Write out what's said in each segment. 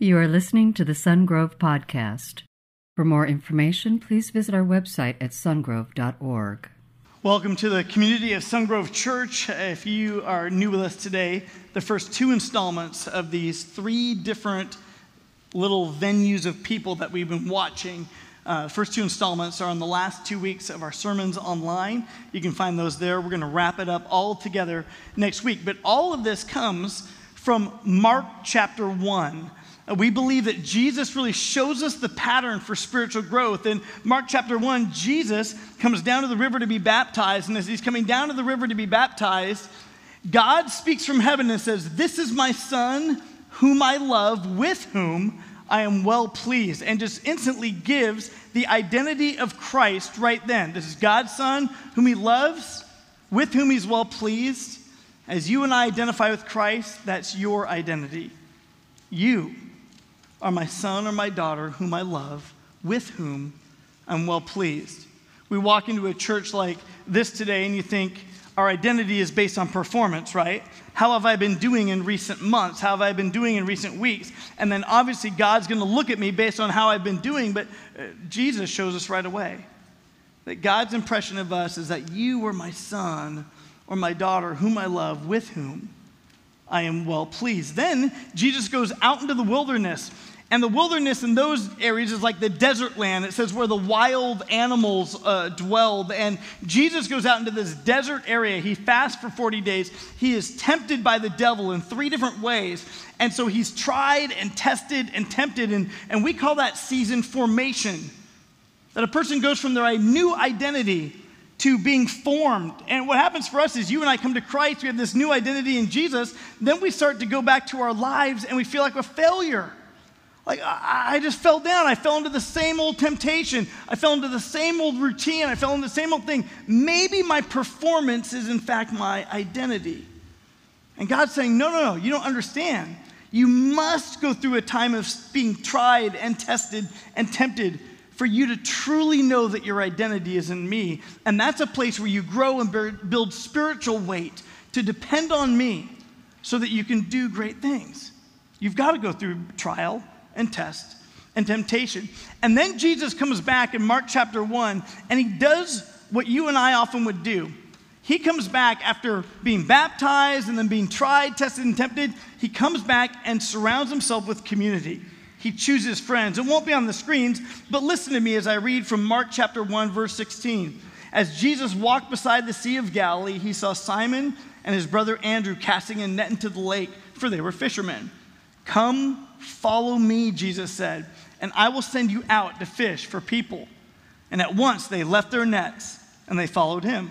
You are listening to the Sungrove Podcast. For more information, please visit our website at sungrove.org. Welcome to the community of Sungrove Church. If you are new with us today, the first two installments of these three different little venues of people that we've been watching. Uh, first two installments are on the last two weeks of our sermons online. You can find those there. We're going to wrap it up all together next week. But all of this comes from Mark chapter 1. We believe that Jesus really shows us the pattern for spiritual growth. In Mark chapter 1, Jesus comes down to the river to be baptized. And as he's coming down to the river to be baptized, God speaks from heaven and says, This is my son, whom I love, with whom I am well pleased. And just instantly gives the identity of Christ right then. This is God's son, whom he loves, with whom he's well pleased. As you and I identify with Christ, that's your identity. You are my son or my daughter whom I love, with whom I'm well pleased. We walk into a church like this today and you think our identity is based on performance, right? How have I been doing in recent months? How have I been doing in recent weeks? And then obviously God's going to look at me based on how I've been doing, but uh, Jesus shows us right away that God's impression of us is that you were my son or my daughter, whom I love, with whom I am well pleased. Then Jesus goes out into the wilderness. And the wilderness in those areas is like the desert land. It says where the wild animals uh, dwelled. And Jesus goes out into this desert area. He fasts for 40 days. He is tempted by the devil in three different ways. And so he's tried and tested and tempted. And, and we call that season formation. That a person goes from their new identity to being formed. And what happens for us is you and I come to Christ, we have this new identity in Jesus, then we start to go back to our lives and we feel like a failure. Like, I, I just fell down. I fell into the same old temptation. I fell into the same old routine. I fell into the same old thing. Maybe my performance is, in fact, my identity. And God's saying, no, no, no, you don't understand. You must go through a time of being tried and tested and tempted for you to truly know that your identity is in me. And that's a place where you grow and build spiritual weight to depend on me so that you can do great things. You've got to go through trial and test and temptation. And then Jesus comes back in Mark chapter 1 and he does what you and I often would do. He comes back after being baptized and then being tried, tested, and tempted. He comes back and surrounds himself with community he chooses friends. It won't be on the screens, but listen to me as I read from Mark chapter 1, verse 16. As Jesus walked beside the Sea of Galilee, he saw Simon and his brother Andrew casting a net into the lake, for they were fishermen. Come, follow me, Jesus said, and I will send you out to fish for people. And at once they left their nets and they followed him.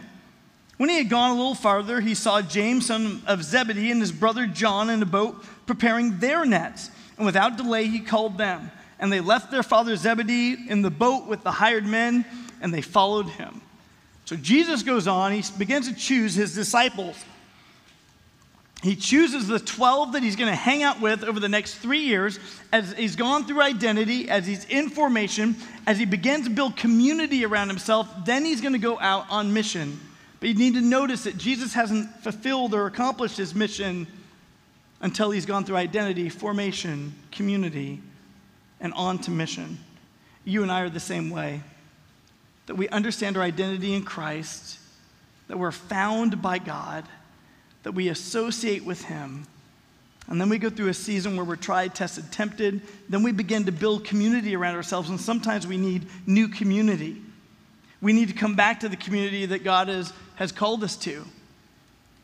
When he had gone a little farther, he saw James, son of Zebedee, and his brother John in a boat preparing their nets. And without delay, he called them. And they left their father Zebedee in the boat with the hired men, and they followed him. So Jesus goes on, he begins to choose his disciples. He chooses the 12 that he's going to hang out with over the next three years as he's gone through identity, as he's in formation, as he begins to build community around himself. Then he's going to go out on mission. But you need to notice that Jesus hasn't fulfilled or accomplished his mission until he's gone through identity, formation, community, and on to mission. You and I are the same way. That we understand our identity in Christ, that we're found by God, that we associate with Him. And then we go through a season where we're tried, tested, tempted. Then we begin to build community around ourselves, and sometimes we need new community. We need to come back to the community that God has, has called us to.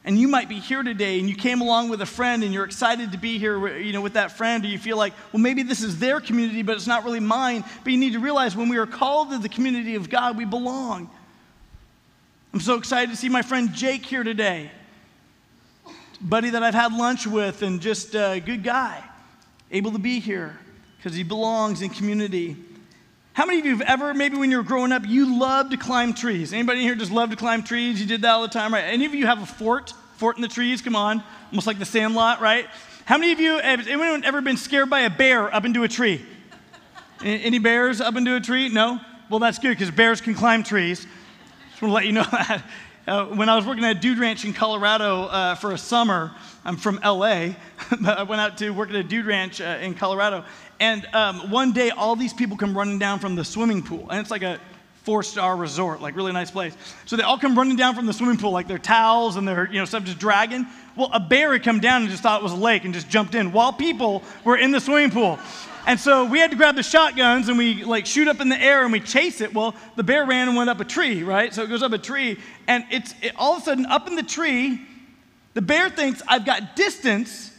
And you might be here today and you came along with a friend and you're excited to be here you know, with that friend, or you feel like, well, maybe this is their community, but it's not really mine. But you need to realize when we are called to the community of God, we belong. I'm so excited to see my friend Jake here today. Buddy that I've had lunch with and just a good guy, able to be here because he belongs in community. How many of you have ever, maybe when you were growing up, you loved to climb trees? Anybody here just love to climb trees? You did that all the time, right? Any of you have a fort? Fort in the trees? Come on. Almost like the sandlot, right? How many of you, anyone ever been scared by a bear up into a tree? Any bears up into a tree? No? Well, that's good because bears can climb trees. Just want to let you know that. Uh, when I was working at a dude ranch in Colorado uh, for a summer, I'm from LA, but I went out to work at a dude ranch uh, in Colorado. And um, one day, all these people come running down from the swimming pool. And it's like a four star resort, like really nice place. So they all come running down from the swimming pool, like their towels and their you know stuff just dragging. Well, a bear had come down and just thought it was a lake and just jumped in while people were in the swimming pool. And so we had to grab the shotguns and we like shoot up in the air and we chase it. Well, the bear ran and went up a tree, right? So it goes up a tree and it's it, all of a sudden up in the tree, the bear thinks I've got distance,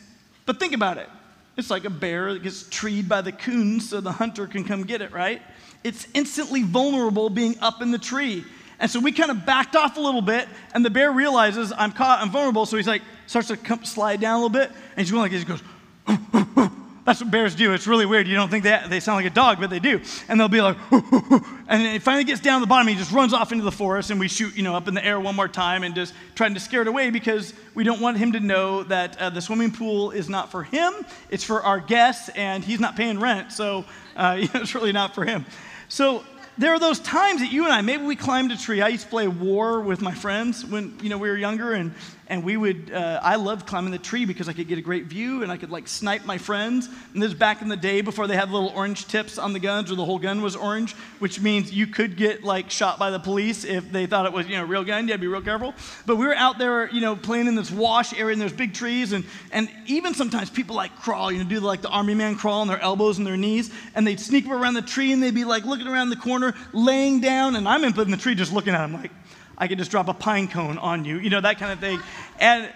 but think about it. It's like a bear that gets treed by the coons so the hunter can come get it, right? It's instantly vulnerable being up in the tree. And so we kind of backed off a little bit, and the bear realizes I'm caught, I'm vulnerable, so he's like, starts to come, slide down a little bit, and he's going like this, he goes, That's what bears do. It's really weird. You don't think that they sound like a dog, but they do. And they'll be like, and then it finally gets down to the bottom. He just runs off into the forest, and we shoot, you know, up in the air one more time, and just trying to scare it away because we don't want him to know that uh, the swimming pool is not for him. It's for our guests, and he's not paying rent, so uh, it's really not for him. So there are those times that you and I, maybe we climbed a tree. I used to play war with my friends when you know we were younger, and and we would. Uh, I loved climbing the tree because I could get a great view and I could like snipe my friends. And this back in the day before they had little orange tips on the guns, or the whole gun was orange, which means you could get like shot by the police if they thought it was you know a real gun. You had to be real careful. But we were out there, you know, playing in this wash area, and there's big trees, and and even sometimes people like crawl, you know, do like the army man crawl on their elbows and their knees, and they'd sneak up around the tree and they'd be like looking around the corner, laying down, and I'm in the tree just looking at them like I could just drop a pine cone on you, you know, that kind of thing. And,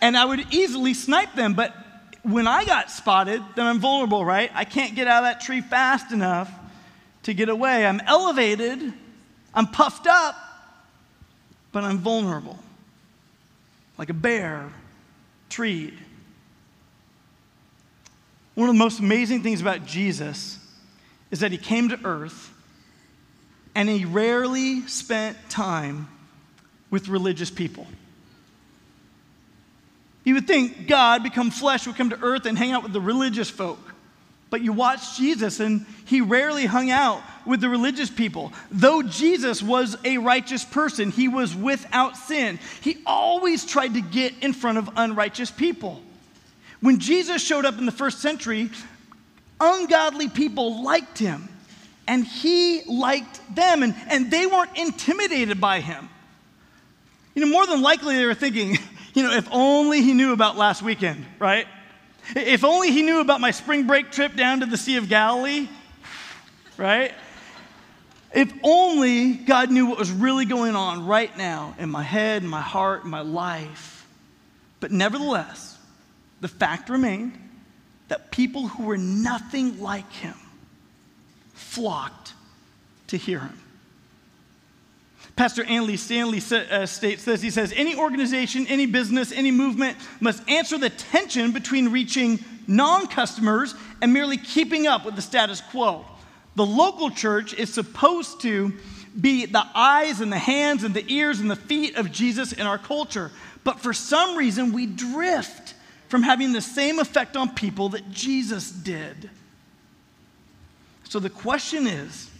and I would easily snipe them, but when I got spotted, then I'm vulnerable, right? I can't get out of that tree fast enough to get away. I'm elevated, I'm puffed up, but I'm vulnerable, like a bear treed. One of the most amazing things about Jesus is that he came to earth and he rarely spent time with religious people. You would think God, become flesh, would come to earth and hang out with the religious folk. But you watch Jesus, and he rarely hung out with the religious people. Though Jesus was a righteous person, he was without sin. He always tried to get in front of unrighteous people. When Jesus showed up in the first century, ungodly people liked him and he liked them, and, and they weren't intimidated by him. You know, more than likely they were thinking, you know, if only he knew about last weekend, right? If only he knew about my spring break trip down to the Sea of Galilee, right? If only God knew what was really going on right now in my head, in my heart, in my life. But nevertheless, the fact remained that people who were nothing like him flocked to hear him. Pastor Andy Stanley uh, states this. He says, Any organization, any business, any movement must answer the tension between reaching non customers and merely keeping up with the status quo. The local church is supposed to be the eyes and the hands and the ears and the feet of Jesus in our culture. But for some reason, we drift from having the same effect on people that Jesus did. So the question is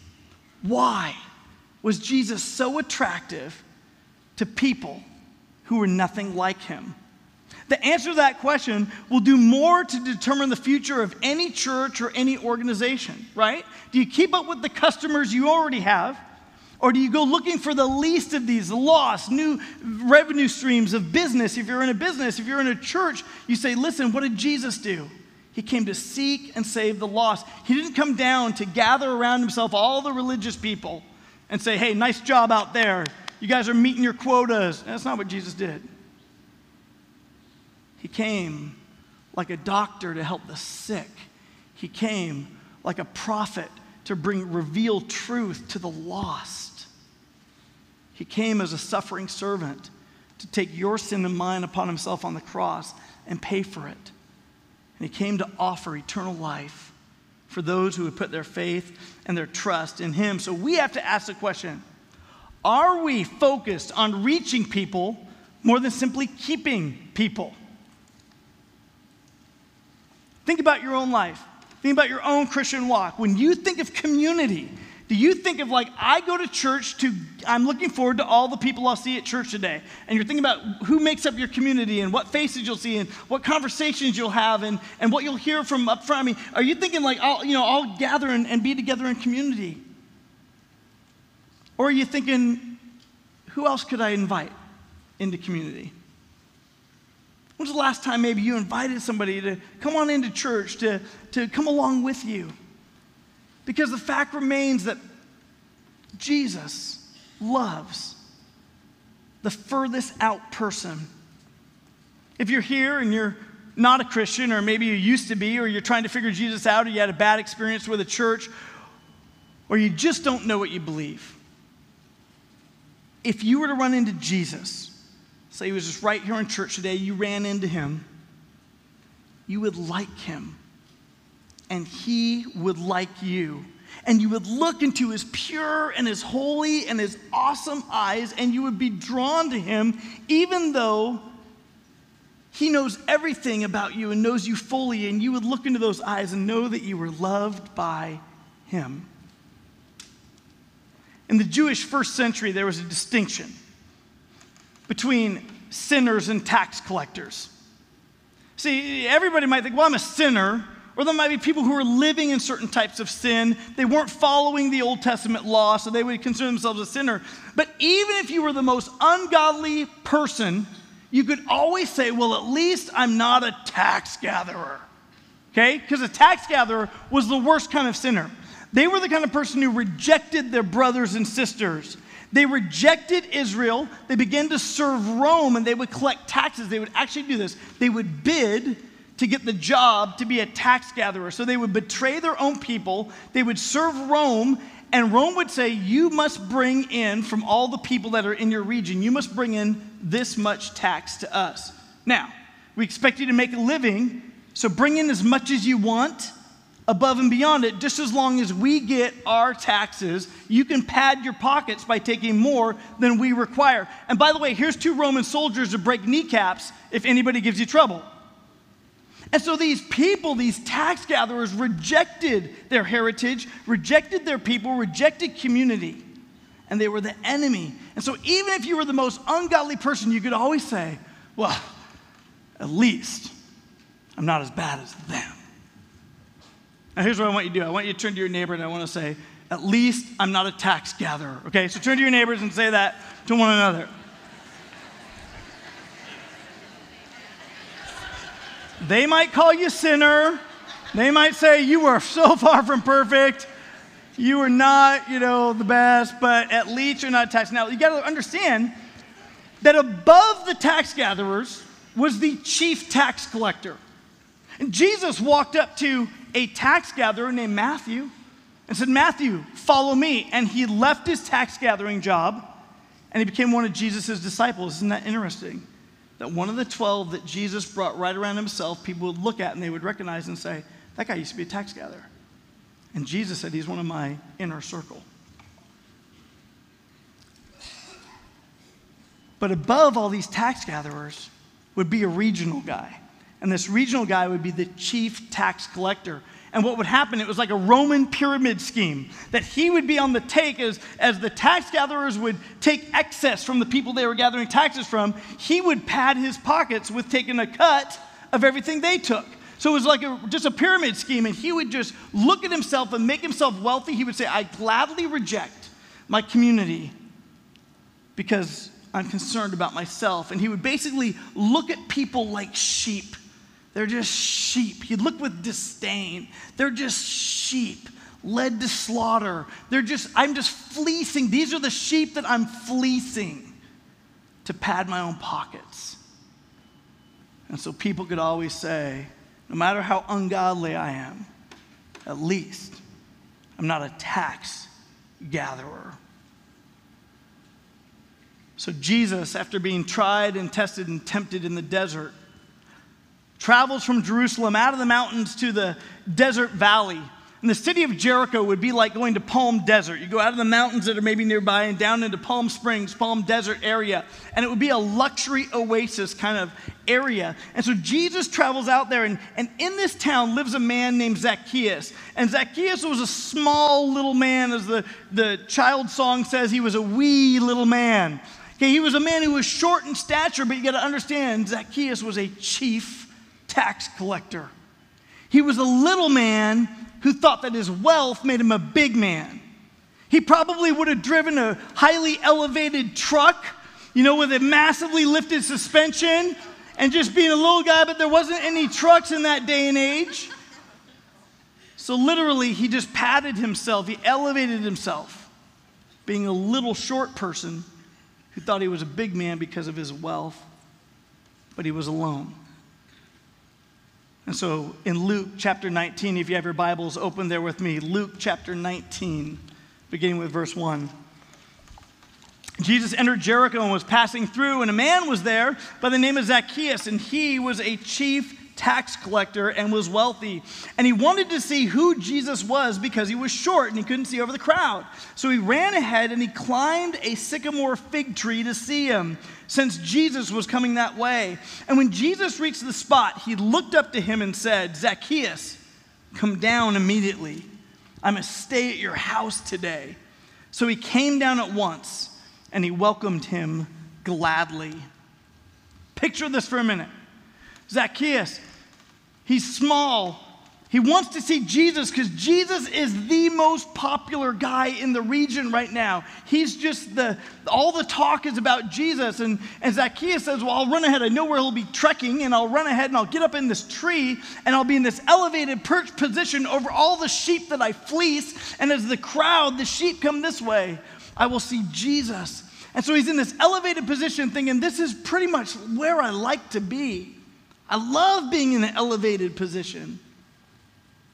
why was Jesus so attractive to people who were nothing like him? The answer to that question will do more to determine the future of any church or any organization, right? Do you keep up with the customers you already have? Or do you go looking for the least of these lost new revenue streams of business? If you're in a business, if you're in a church, you say, listen, what did Jesus do? He came to seek and save the lost. He didn't come down to gather around himself all the religious people and say, hey, nice job out there. You guys are meeting your quotas. That's not what Jesus did. He came like a doctor to help the sick. He came like a prophet to bring reveal truth to the lost. He came as a suffering servant to take your sin and mine upon himself on the cross and pay for it. And he came to offer eternal life for those who would put their faith and their trust in him. So we have to ask the question Are we focused on reaching people more than simply keeping people? Think about your own life. Think about your own Christian walk. When you think of community, Do you think of like, I go to church to, I'm looking forward to all the people I'll see at church today. And you're thinking about who makes up your community and what faces you'll see and what conversations you'll have and, and what you'll hear from up front. I mean, are you thinking like, I'll, you know, I'll gather and, and be together in community? Or are you thinking, who else could I invite into community? When's the last time maybe you invited somebody to come on into church, to, to come along with you? Because the fact remains that Jesus loves the furthest out person. If you're here and you're not a Christian, or maybe you used to be, or you're trying to figure Jesus out, or you had a bad experience with a church, or you just don't know what you believe, if you were to run into Jesus, say he was just right here in church today, you ran into him, you would like him and he would like you. And you would look into his pure and his holy and his awesome eyes, and you would be drawn to him, even though he knows everything about you and knows you fully. And you would look into those eyes and know that you were loved by him. In the Jewish first century, there was a distinction between sinners and tax collectors. See, everybody might think, well, I'm a sinner. Or there might be people who are living in certain types of sin. They weren't following the Old Testament law, so they would consider themselves a sinner. But even if you were the most ungodly person, you could always say, well, at least I'm not a tax gatherer. Okay? Because a tax gatherer was the worst kind of sinner. They were the kind of person who rejected their brothers and sisters. They rejected Israel. They began to serve Rome and they would collect taxes. They would actually do this. They would bid to get the job to be a tax gatherer. So they would betray their own people, they would serve Rome, and Rome would say, You must bring in from all the people that are in your region, you must bring in this much tax to us. Now, we expect you to make a living, so bring in as much as you want above and beyond it, just as long as we get our taxes. You can pad your pockets by taking more than we require. And by the way, here's two Roman soldiers to break kneecaps if anybody gives you trouble. And so these people, these tax gatherers, rejected their heritage, rejected their people, rejected community, and they were the enemy. And so even if you were the most ungodly person, you could always say, well, at least I'm not as bad as them. Now, here's what I want you to do I want you to turn to your neighbor and I want to say, at least I'm not a tax gatherer. Okay, so turn to your neighbors and say that to one another. They might call you sinner. They might say you are so far from perfect. You are not, you know, the best, but at least you're not tax. Now, you got to understand that above the tax gatherers was the chief tax collector. And Jesus walked up to a tax gatherer named Matthew and said, Matthew, follow me. And he left his tax gathering job and he became one of Jesus' disciples. Isn't that interesting? That one of the 12 that Jesus brought right around himself, people would look at and they would recognize and say, That guy used to be a tax gatherer. And Jesus said, He's one of my inner circle. But above all these tax gatherers would be a regional guy. And this regional guy would be the chief tax collector. And what would happen, it was like a Roman pyramid scheme that he would be on the take as, as the tax gatherers would take excess from the people they were gathering taxes from, he would pad his pockets with taking a cut of everything they took. So it was like a, just a pyramid scheme, and he would just look at himself and make himself wealthy. He would say, I gladly reject my community because I'm concerned about myself. And he would basically look at people like sheep they're just sheep. He'd look with disdain. They're just sheep led to slaughter. They're just, I'm just fleecing. These are the sheep that I'm fleecing to pad my own pockets. And so people could always say, no matter how ungodly I am, at least I'm not a tax gatherer. So Jesus, after being tried and tested and tempted in the desert, travels from Jerusalem out of the mountains to the desert valley And the city of Jericho would be like going to Palm Desert. You go out of the mountains that are maybe nearby and down into Palm Springs, Palm Desert area. And it would be a luxury oasis kind of area. And so Jesus travels out there, and, and in this town lives a man named Zacchaeus. And Zacchaeus was a small little man, as the, the child song says, he was a wee little man. Okay, he was a man who was short in stature, but you got to understand, Zacchaeus was a chief tax collector. He was a little man who thought that his wealth made him a big man. He probably would have driven a highly elevated truck, you know, with a massively lifted suspension and just being a little guy, but there wasn't any trucks in that day and age. So literally, he just patted himself, he elevated himself, being a little short person who thought he was a big man because of his wealth, but he was alone. And so in Luke chapter 19, if you have your Bibles open there with me, Luke chapter 19, beginning with verse 1. Jesus entered Jericho and was passing through, and a man was there by the name of Zacchaeus, and he was a chief tax collector and was wealthy. And he wanted to see who Jesus was because he was short and he couldn't see over the crowd. So he ran ahead and he climbed a sycamore fig tree to see him since Jesus was coming that way. And when Jesus reached the spot, he looked up to him and said, Zacchaeus, come down immediately. I must stay at your house today. So he came down at once and he welcomed him gladly. Picture this for a minute. Zacchaeus, he's small, he wants to see Jesus because Jesus is the most popular guy in the region right now. He's just the, all the talk is about Jesus. And, and Zacchaeus says, Well, I'll run ahead. I know where he'll be trekking, and I'll run ahead and I'll get up in this tree, and I'll be in this elevated perch position over all the sheep that I fleece. And as the crowd, the sheep come this way, I will see Jesus. And so he's in this elevated position thinking, This is pretty much where I like to be. I love being in an elevated position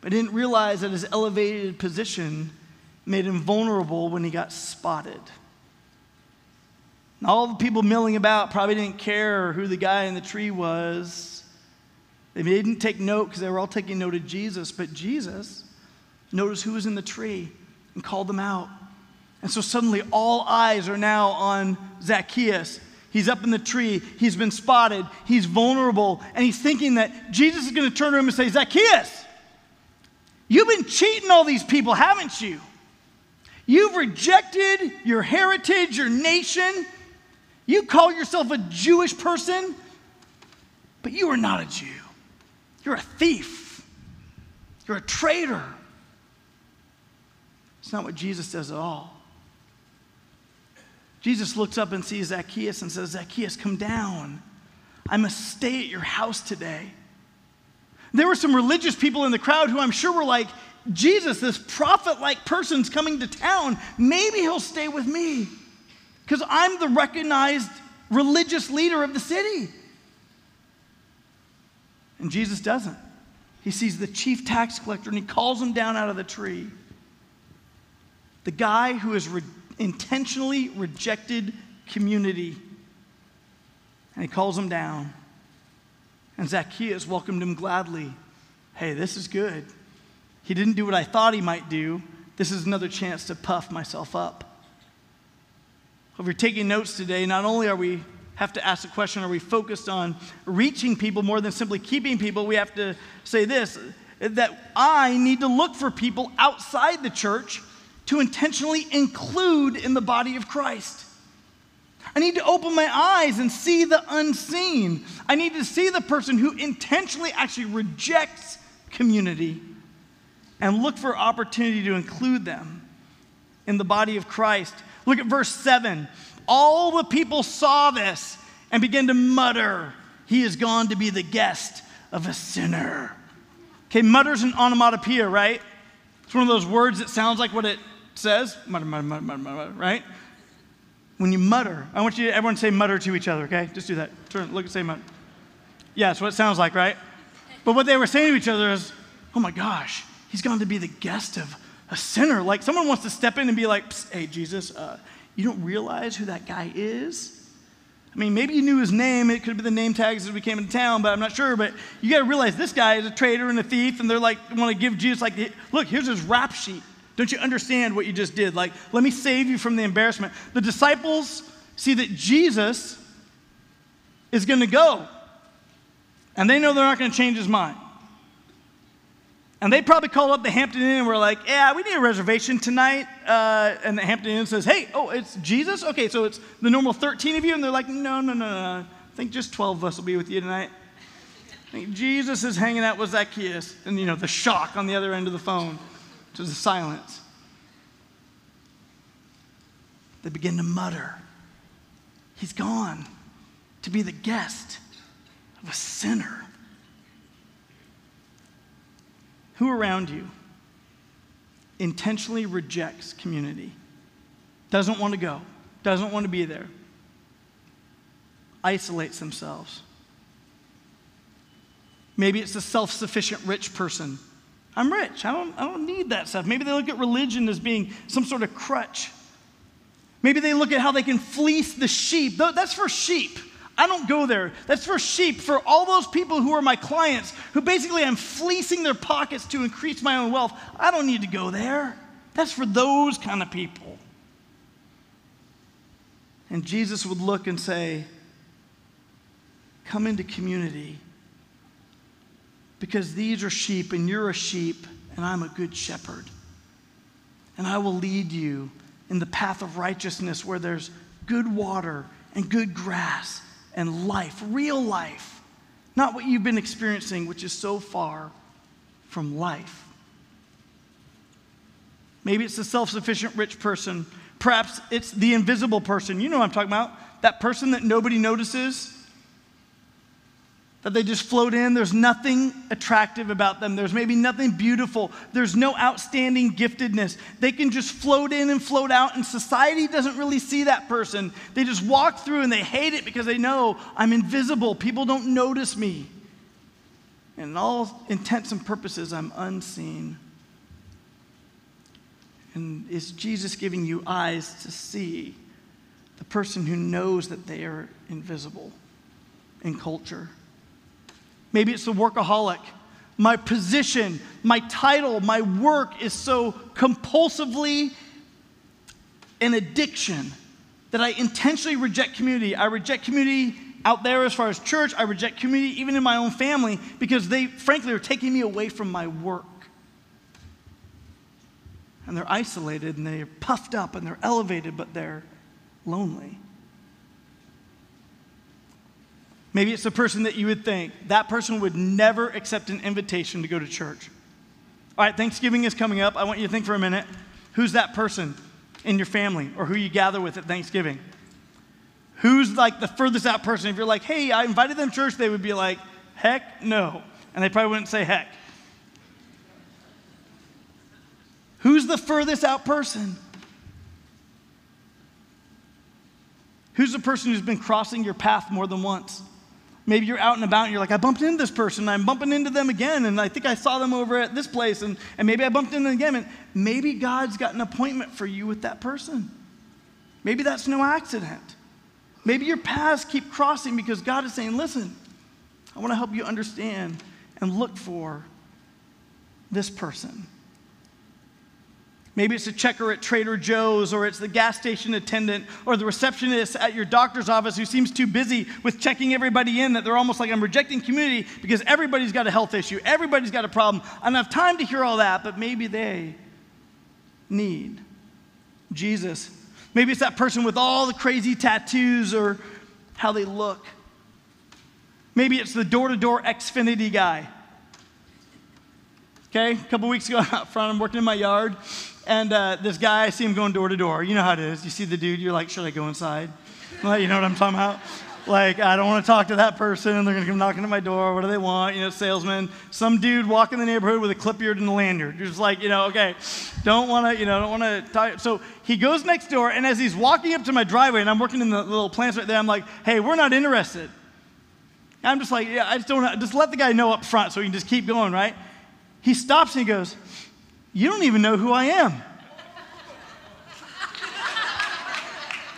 but didn't realize that his elevated position made him vulnerable when he got spotted. And all the people milling about probably didn't care who the guy in the tree was. They didn't take note because they were all taking note of Jesus, but Jesus noticed who was in the tree and called them out. And so suddenly all eyes are now on Zacchaeus. He's up in the tree, he's been spotted, he's vulnerable, and he's thinking that Jesus is going to turn to him and say, Zacchaeus, You've been cheating all these people, haven't you? You've rejected your heritage, your nation. You call yourself a Jewish person, but you are not a Jew. You're a thief. You're a traitor. It's not what Jesus says at all. Jesus looks up and sees Zacchaeus and says, Zacchaeus, come down. I must stay at your house today. There were some religious people in the crowd who I'm sure were like, Jesus, this prophet like person's coming to town. Maybe he'll stay with me because I'm the recognized religious leader of the city. And Jesus doesn't. He sees the chief tax collector and he calls him down out of the tree. The guy who re- intentionally rejected community. And he calls him down. And Zacchaeus welcomed him gladly. Hey, this is good. He didn't do what I thought he might do. This is another chance to puff myself up. If you're taking notes today, not only are we have to ask the question are we focused on reaching people more than simply keeping people, we have to say this that I need to look for people outside the church to intentionally include in the body of Christ. I need to open my eyes and see the unseen. I need to see the person who intentionally actually rejects community and look for opportunity to include them in the body of Christ. Look at verse 7. All the people saw this and began to mutter, He is gone to be the guest of a sinner. Okay, mutter's an onomatopoeia, right? It's one of those words that sounds like what it says. Mutter, mutter, mutter, mutter, mutter, right? when you mutter, I want you to everyone say mutter to each other, okay? Just do that. Turn, look say mutter. Yeah, that's what it sounds like, right? But what they were saying to each other is, oh my gosh, he's gone to be the guest of a sinner. Like someone wants to step in and be like, hey, Jesus, uh, you don't realize who that guy is? I mean, maybe you knew his name. It could be the name tags as we came into town, but I'm not sure. But you got to realize this guy is a traitor and a thief, and they're like, want to give Jesus, like, look, here's his rap sheet. Don't you understand what you just did? Like, let me save you from the embarrassment. The disciples see that Jesus is going to go, and they know they're not going to change his mind. And they probably called up the Hampton Inn and were like, yeah, we need a reservation tonight. Uh, and the Hampton Inn says, hey, oh, it's Jesus? Okay, so it's the normal 13 of you? And they're like, no, no, no, no. I think just 12 of us will be with you tonight. I think Jesus is hanging out with Zacchaeus. And, you know, the shock on the other end of the phone to the silence. They begin to mutter, he's gone to be the guest of a sinner. Who around you intentionally rejects community, doesn't want to go, doesn't want to be there, isolates themselves? Maybe it's a self sufficient rich person. I'm rich. I don't, I don't need that stuff. Maybe they look at religion as being some sort of crutch. Maybe they look at how they can fleece the sheep. That's for sheep. I don't go there. That's for sheep, for all those people who are my clients, who basically I'm fleecing their pockets to increase my own wealth. I don't need to go there. That's for those kind of people. And Jesus would look and say, Come into community because these are sheep and you're a sheep and I'm a good shepherd. And I will lead you in the path of righteousness where there's good water and good grass and life, real life, not what you've been experiencing, which is so far from life. Maybe it's the self sufficient rich person. Perhaps it's the invisible person. You know what I'm talking about? That person that nobody notices that they just float in. There's nothing attractive about them. There's maybe nothing beautiful. There's no outstanding giftedness. They can just float in and float out, and society doesn't really see that person. They just walk through and they hate it because they know I'm invisible. People don't notice me. And in all intents and purposes, I'm unseen. And is Jesus giving you eyes to see the person who knows that they are invisible in culture? Maybe it's the workaholic. My position, my title, my work is so compulsively an addiction that I intentionally reject community. I reject community out there as far as church. I reject community even in my own family because they, frankly, are taking me away from my work. And they're isolated and they're puffed up and they're elevated, but they're lonely. Maybe it's the person that you would think that person would never accept an invitation to go to church. All right, Thanksgiving is coming up. I want you to think for a minute who's that person in your family or who you gather with at Thanksgiving? Who's like the furthest out person? If you're like, hey, I invited them to church, they would be like, heck no. And they probably wouldn't say heck. Who's the furthest out person? Who's the person who's been crossing your path more than once? Maybe you're out and about and you're like, I bumped into this person, I'm bumping into them again, and I think I saw them over at this place, and, and maybe I bumped into them again. And maybe God's got an appointment for you with that person. Maybe that's no accident. Maybe your paths keep crossing because God is saying, Listen, I want to help you understand and look for this person. Maybe it's a checker at Trader Joe's, or it's the gas station attendant, or the receptionist at your doctor's office who seems too busy with checking everybody in that they're almost like, I'm rejecting community because everybody's got a health issue, everybody's got a problem. I don't have time to hear all that, but maybe they need Jesus. Maybe it's that person with all the crazy tattoos or how they look. Maybe it's the door to door Xfinity guy. Okay, a couple weeks ago out front, I'm working in my yard, and uh, this guy, I see him going door to door. You know how it is. You see the dude, you're like, should I go inside? Like, you know what I'm talking about? Like, I don't want to talk to that person. They're going to come knocking at my door. What do they want? You know, salesman. Some dude walking the neighborhood with a clip eared and a lanyard. You're just like, you know, okay, don't want to, you know, don't want to talk. So he goes next door, and as he's walking up to my driveway, and I'm working in the little plants right there, I'm like, hey, we're not interested. I'm just like, yeah, I just don't, just let the guy know up front so he can just keep going, right? He stops and he goes, you don't even know who I am.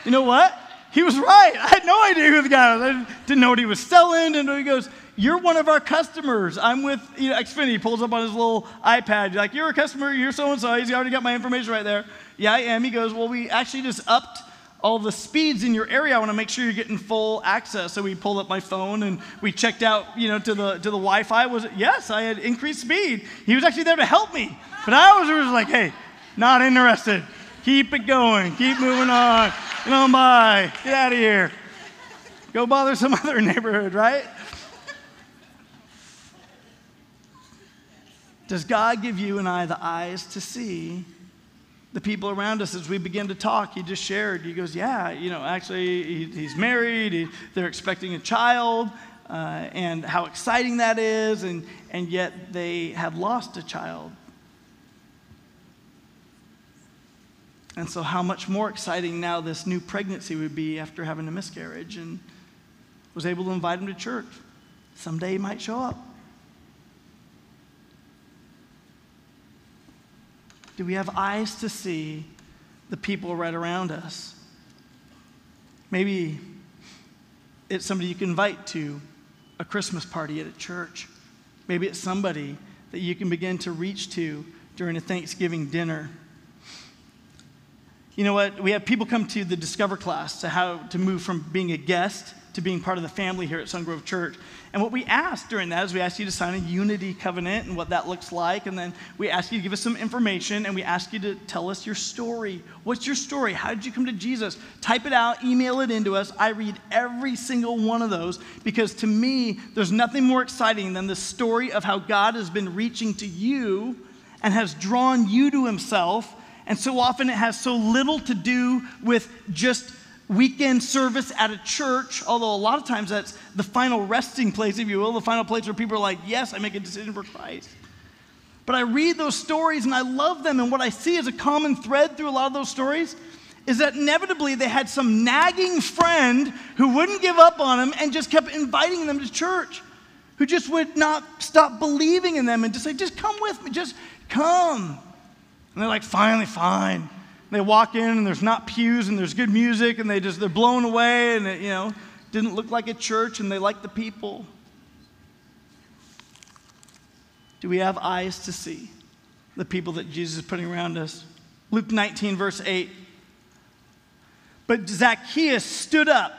you know what? he was right. I had no idea who the guy was. I didn't know what he was selling. And he goes, You're one of our customers. I'm with you know, Xfinity. He pulls up on his little iPad. Like, You're a customer. You're so and so. He's already got my information right there. Yeah, I am. He goes, Well, we actually just upped all the speeds in your area. I want to make sure you're getting full access. So we pulled up my phone and we checked out, you know, to the to the Wi-Fi. Was it? Yes, I had increased speed. He was actually there to help me, but I was just like, hey, not interested. Keep it going. Keep moving on. Get on by. Get out of here. Go bother some other neighborhood, right? Does God give you and I the eyes to see the people around us as we begin to talk? He just shared. He goes, Yeah, you know, actually, he, he's married, he, they're expecting a child, uh, and how exciting that is, and, and yet they have lost a child. And so, how much more exciting now this new pregnancy would be after having a miscarriage, and was able to invite him to church. Someday he might show up. Do we have eyes to see the people right around us? Maybe it's somebody you can invite to a Christmas party at a church. Maybe it's somebody that you can begin to reach to during a Thanksgiving dinner. You know what? We have people come to the Discover class to how to move from being a guest to being part of the family here at Sungrove Church. And what we ask during that is we ask you to sign a unity covenant and what that looks like. And then we ask you to give us some information and we ask you to tell us your story. What's your story? How did you come to Jesus? Type it out, email it into us. I read every single one of those because to me, there's nothing more exciting than the story of how God has been reaching to you and has drawn you to himself. And so often it has so little to do with just weekend service at a church, although a lot of times that's the final resting place, if you will, the final place where people are like, yes, I make a decision for Christ. But I read those stories and I love them, and what I see as a common thread through a lot of those stories is that inevitably they had some nagging friend who wouldn't give up on them and just kept inviting them to church, who just would not stop believing in them and just say, just come with me, just come. And they're like, finally, fine. They walk in and there's not pews and there's good music and they just they're blown away and it, you know didn't look like a church and they like the people. Do we have eyes to see the people that jesus is putting around us? Luke 19 verse 8 but zacchaeus stood up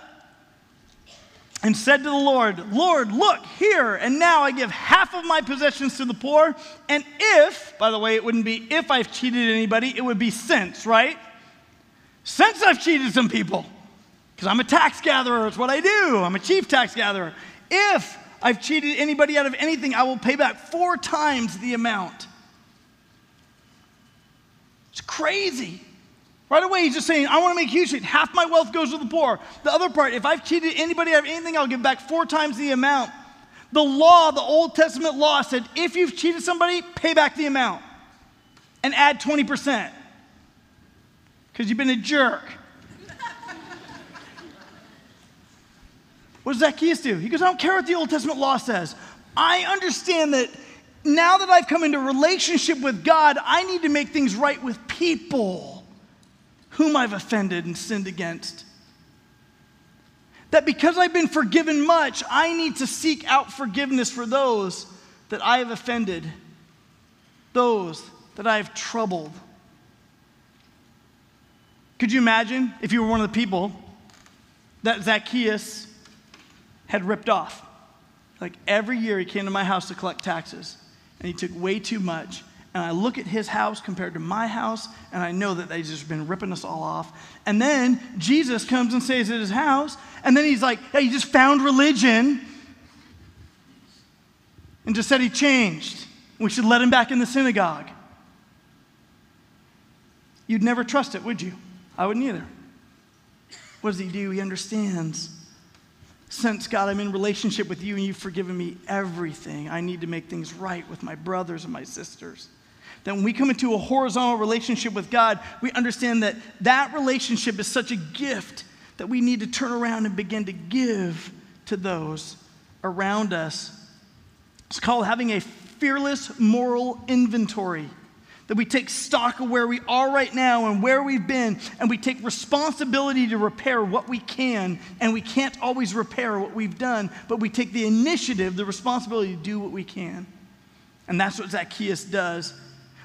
and said to the Lord, Lord, look here, and now I give half of my possessions to the poor. And if, by the way, it wouldn't be if I've cheated anybody, it would be since, right? Since I've cheated some people, because I'm a tax gatherer, it's what I do. I'm a chief tax gatherer. If I've cheated anybody out of anything, I will pay back four times the amount. It's crazy. Right away, he's just saying, I want to make huge. Half my wealth goes to the poor. The other part, if I've cheated anybody out of anything, I'll give back four times the amount. The law, the Old Testament law said, if you've cheated somebody, pay back the amount and add 20% because you've been a jerk. what does Zacchaeus do? He goes, I don't care what the Old Testament law says. I understand that now that I've come into relationship with God, I need to make things right with people whom I've offended and sinned against. That because I've been forgiven much, I need to seek out forgiveness for those that I have offended, those that I have troubled. Could you imagine if you were one of the people that Zacchaeus had ripped off? Like every year he came to my house to collect taxes, and he took way too much, and I look at his house compared to my house, and I know that they've just been ripping us all off. And then Jesus comes and stays at his house, and then he's like, hey, you just found religion and just said he changed. We should let him back in the synagogue. You'd never trust it, would you? I wouldn't either. What does he do? He understands since God, I'm in relationship with you and you've forgiven me everything. I need to make things right with my brothers and my sisters that when we come into a horizontal relationship with God, we understand that that relationship is such a gift that we need to turn around and begin to give to those around us. It's called having a fearless moral inventory. that we take stock of where we are right now and where we've been, and we take responsibility to repair what we can, and we can't always repair what we've done, but we take the initiative, the responsibility to do what we can. And that's what Zacchaeus does.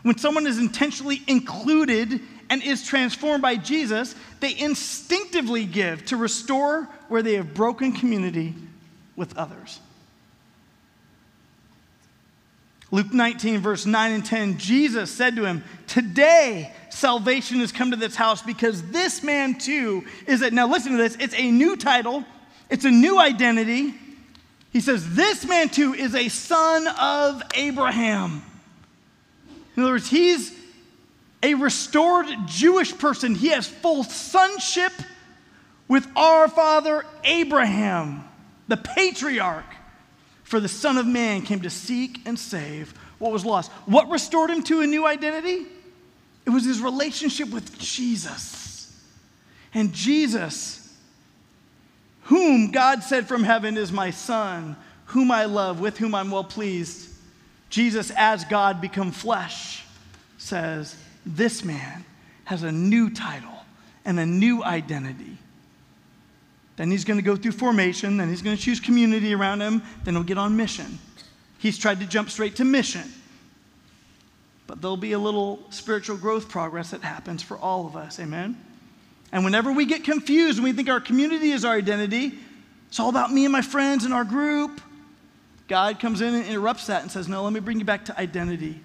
When someone is intentionally included and is transformed by Jesus, they instinctively give to restore where they have broken community with others. Luke 19, verse 9 and 10, Jesus said to him, Today salvation has come to this house because this man too is it. Now listen to this, it's a new title, it's a new identity. He says, This man too is a son of Abraham. In other words, he's a restored Jewish person. He has full sonship with our father Abraham, the patriarch. For the Son of Man came to seek and save what was lost. What restored him to a new identity? It was his relationship with Jesus. And Jesus, whom God said from heaven is my Son, whom I love, with whom I'm well pleased. Jesus, as God become flesh, says, This man has a new title and a new identity. Then he's going to go through formation. Then he's going to choose community around him. Then he'll get on mission. He's tried to jump straight to mission. But there'll be a little spiritual growth progress that happens for all of us. Amen? And whenever we get confused and we think our community is our identity, it's all about me and my friends and our group, God comes in and interrupts that and says, No, let me bring you back to identity.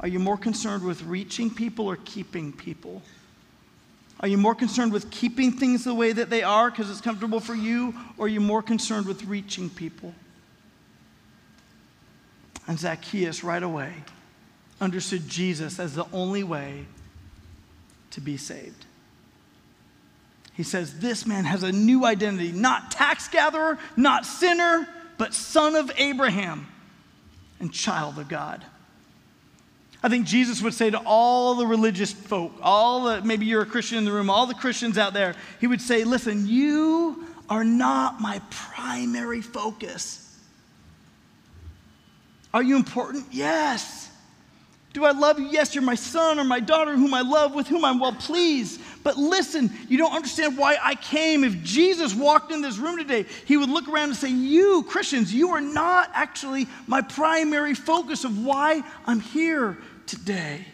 Are you more concerned with reaching people or keeping people? Are you more concerned with keeping things the way that they are because it's comfortable for you, or are you more concerned with reaching people? And Zacchaeus, right away, understood Jesus as the only way to be saved. He says, This man has a new identity, not tax gatherer, not sinner, but son of Abraham and child of God. I think Jesus would say to all the religious folk, all the, maybe you're a Christian in the room, all the Christians out there, he would say, Listen, you are not my primary focus. Are you important? Yes. Do I love you? Yes, you're my son or my daughter whom I love, with whom I'm well pleased. But listen, you don't understand why I came. If Jesus walked in this room today, he would look around and say, You, Christians, you are not actually my primary focus of why I'm here today.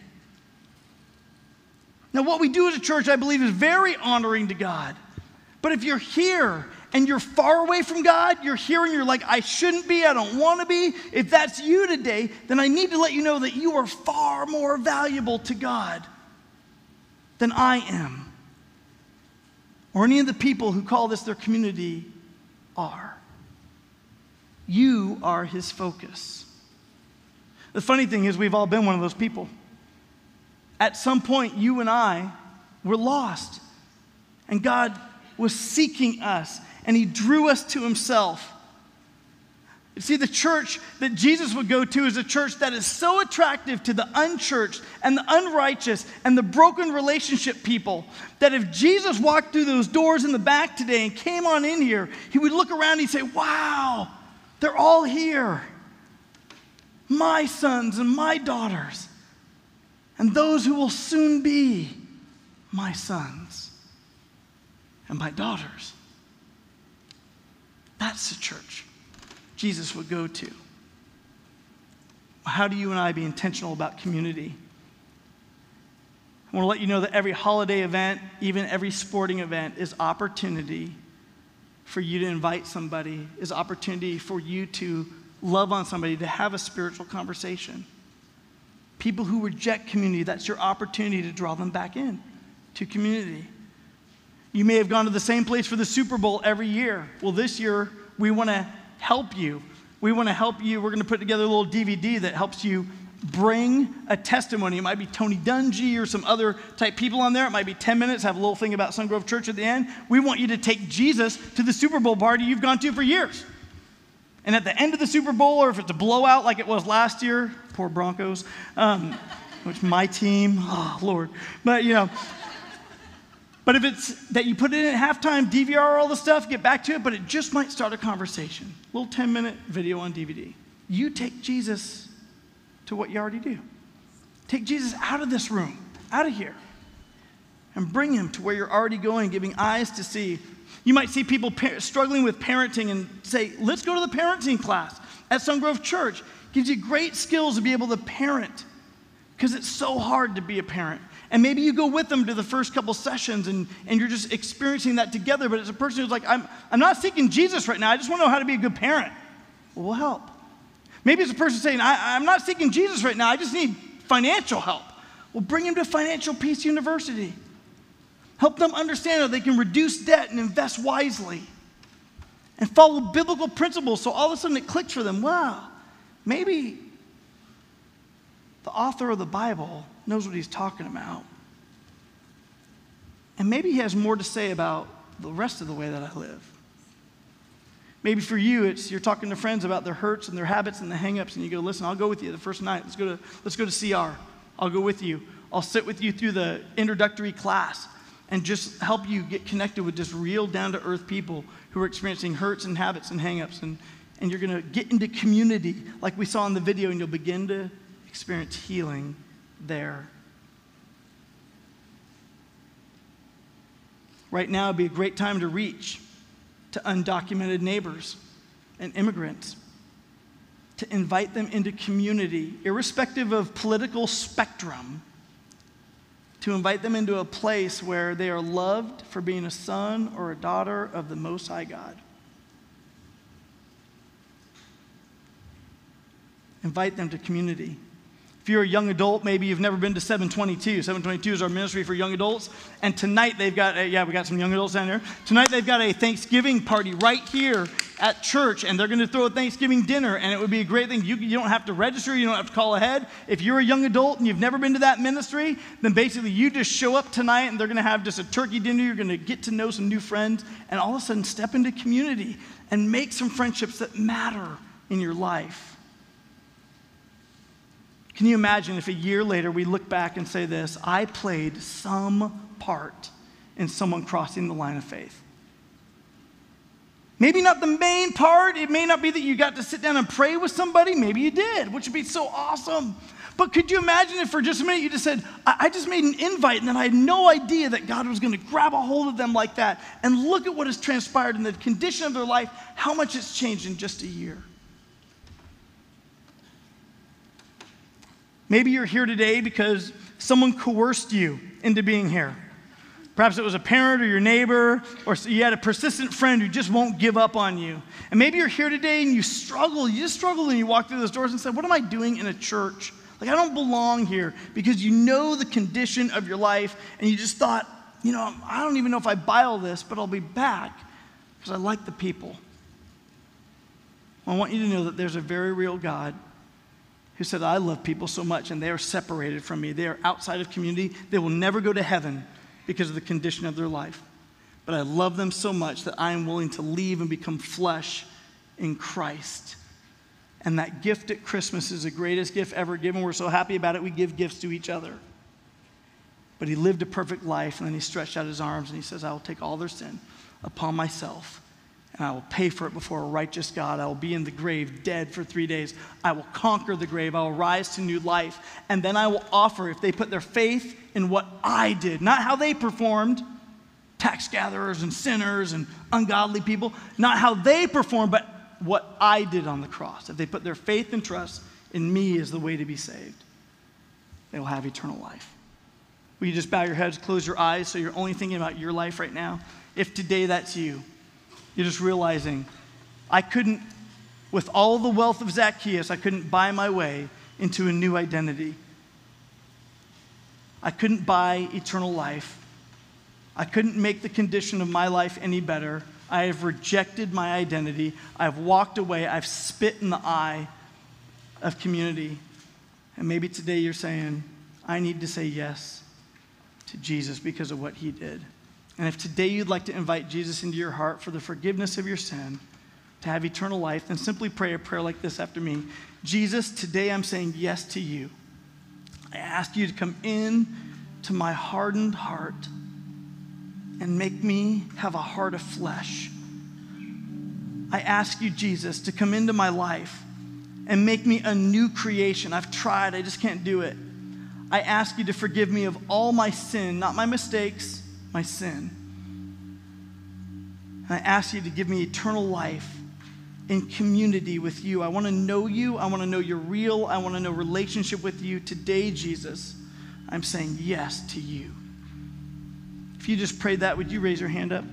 Now, what we do as a church, I believe, is very honoring to God. But if you're here and you're far away from God, you're here and you're like, I shouldn't be, I don't want to be, if that's you today, then I need to let you know that you are far more valuable to God than I am, or any of the people who call this their community are. You are His focus. The funny thing is, we've all been one of those people. At some point, you and I were lost, and God was seeking us, and He drew us to Himself. You see, the church that Jesus would go to is a church that is so attractive to the unchurched and the unrighteous and the broken relationship people that if Jesus walked through those doors in the back today and came on in here, he would look around and he'd say, Wow, they're all here my sons and my daughters, and those who will soon be my sons and my daughters. That's the church Jesus would go to. How do you and I be intentional about community? I want to let you know that every holiday event, even every sporting event, is opportunity for you to invite somebody, is opportunity for you to love on somebody, to have a spiritual conversation. People who reject community, that's your opportunity to draw them back in to community. You may have gone to the same place for the Super Bowl every year. Well, this year, we want to help you. We want to help you. We're going to put together a little DVD that helps you bring a testimony. It might be Tony Dungy or some other type people on there. It might be 10 minutes, have a little thing about Sungrove Church at the end. We want you to take Jesus to the Super Bowl party you've gone to for years. And at the end of the Super Bowl, or if it's a blowout like it was last year, poor Broncos, um, which my team, oh Lord, but you know, but if it's that you put it in at halftime, DVR all the stuff, get back to it, but it just might start a conversation. A little 10 minute video on DVD. You take Jesus to what you already do. Take Jesus out of this room, out of here, and bring him to where you're already going, giving eyes to see. You might see people par- struggling with parenting and say, let's go to the parenting class at Sungrove Church. Gives you great skills to be able to parent because it's so hard to be a parent. And maybe you go with them to the first couple sessions and, and you're just experiencing that together. But it's a person who's like, I'm, I'm not seeking Jesus right now, I just want to know how to be a good parent. Well, we'll help. Maybe it's a person saying, I, I'm not seeking Jesus right now, I just need financial help. Well, bring them to Financial Peace University. Help them understand how they can reduce debt and invest wisely and follow biblical principles so all of a sudden it clicks for them. Wow, maybe the author of the Bible knows what he's talking about. And maybe he has more to say about the rest of the way that I live. Maybe for you, it's you're talking to friends about their hurts and their habits and the hangups, and you go, listen, I'll go with you the first night. Let's go to, let's go to CR. I'll go with you. I'll sit with you through the introductory class and just help you get connected with just real down to earth people who are experiencing hurts and habits and hangups. And, and you're going to get into community like we saw in the video, and you'll begin to experience healing there. Right now would be a great time to reach to undocumented neighbors and immigrants, to invite them into community, irrespective of political spectrum, to invite them into a place where they are loved for being a son or a daughter of the Most High God. Invite them to community. You're a young adult, maybe you've never been to 722. 722 is our ministry for young adults. And tonight they've got, a, yeah, we got some young adults down here. Tonight they've got a Thanksgiving party right here at church, and they're going to throw a Thanksgiving dinner, and it would be a great thing. You, you don't have to register, you don't have to call ahead. If you're a young adult and you've never been to that ministry, then basically you just show up tonight, and they're going to have just a turkey dinner. You're going to get to know some new friends, and all of a sudden step into community and make some friendships that matter in your life. Can you imagine if a year later we look back and say this I played some part in someone crossing the line of faith? Maybe not the main part. It may not be that you got to sit down and pray with somebody. Maybe you did, which would be so awesome. But could you imagine if for just a minute you just said, I, I just made an invite and then I had no idea that God was going to grab a hold of them like that and look at what has transpired in the condition of their life, how much it's changed in just a year? Maybe you're here today because someone coerced you into being here. Perhaps it was a parent or your neighbor, or you had a persistent friend who just won't give up on you. And maybe you're here today and you struggle. You just struggle and you walk through those doors and say, What am I doing in a church? Like, I don't belong here because you know the condition of your life and you just thought, you know, I don't even know if I buy all this, but I'll be back because I like the people. Well, I want you to know that there's a very real God who said, I love people so much and they are separated from me. They are outside of community. They will never go to heaven because of the condition of their life. But I love them so much that I am willing to leave and become flesh in Christ. And that gift at Christmas is the greatest gift ever given. We're so happy about it, we give gifts to each other. But he lived a perfect life, and then he stretched out his arms and he says, I will take all their sin upon myself I will pay for it before a righteous God. I will be in the grave dead for three days. I will conquer the grave. I will rise to new life. And then I will offer, if they put their faith in what I did, not how they performed, tax gatherers and sinners and ungodly people, not how they performed, but what I did on the cross. If they put their faith and trust in me as the way to be saved, they will have eternal life. Will you just bow your heads, close your eyes so you're only thinking about your life right now? If today that's you, you're just realizing I couldn't, with all the wealth of Zacchaeus, I couldn't buy my way into a new identity. I couldn't buy eternal life. I couldn't make the condition of my life any better. I have rejected my identity. I've walked away. I've spit in the eye of community. And maybe today you're saying, I need to say yes to Jesus because of what he did. And if today you'd like to invite Jesus into your heart for the forgiveness of your sin, to have eternal life, then simply pray a prayer like this after me Jesus, today I'm saying yes to you. I ask you to come in to my hardened heart and make me have a heart of flesh. I ask you, Jesus, to come into my life and make me a new creation. I've tried, I just can't do it. I ask you to forgive me of all my sin, not my mistakes, my sin. And I ask you to give me eternal life in community with you. I want to know you. I want to know you're real. I want to know relationship with you. Today, Jesus, I'm saying yes to you. If you just prayed that, would you raise your hand up?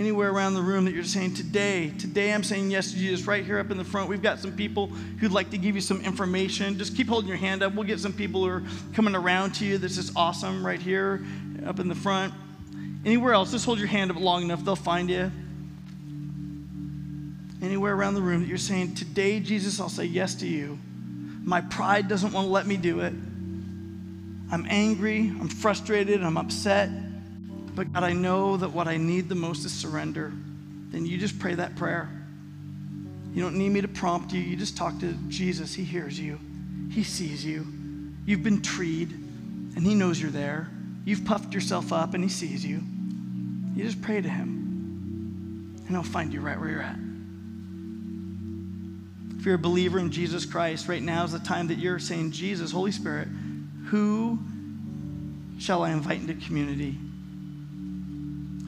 Anywhere around the room that you're saying, Today, today I'm saying yes to Jesus, right here up in the front. We've got some people who'd like to give you some information. Just keep holding your hand up. We'll get some people who are coming around to you. This is awesome right here up in the front. Anywhere else, just hold your hand up long enough, they'll find you anywhere around the room that you're saying, Today, Jesus, I'll say yes to you. My pride doesn't want to let me do it. I'm angry, I'm frustrated, I'm upset. But God, I know that what I need the most is surrender. Then you just pray that prayer. You don't need me to prompt you. You just talk to Jesus. He hears you, He sees you. You've been treed, and He knows you're there. You've puffed yourself up, and He sees you. You just pray to Him, and He'll find you right where you're at. If you're a believer in Jesus Christ, right now is the time that you're saying, Jesus, Holy Spirit, who shall I invite into community?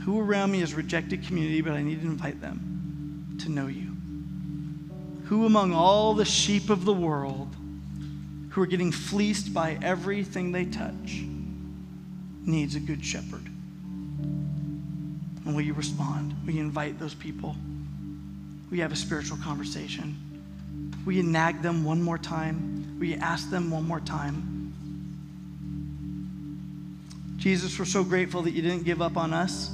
Who around me has rejected community, but I need to invite them to know you? Who among all the sheep of the world who are getting fleeced by everything they touch needs a good shepherd? And will you respond? Will you invite those people? Will you have a spiritual conversation? Will you nag them one more time? Will you ask them one more time? Jesus, we're so grateful that you didn't give up on us,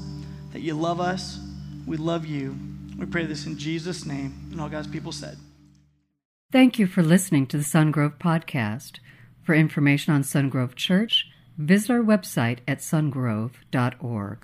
that you love us. We love you. We pray this in Jesus' name. And all God's people said. Thank you for listening to the Sungrove Podcast. For information on Sungrove Church, visit our website at sungrove.org.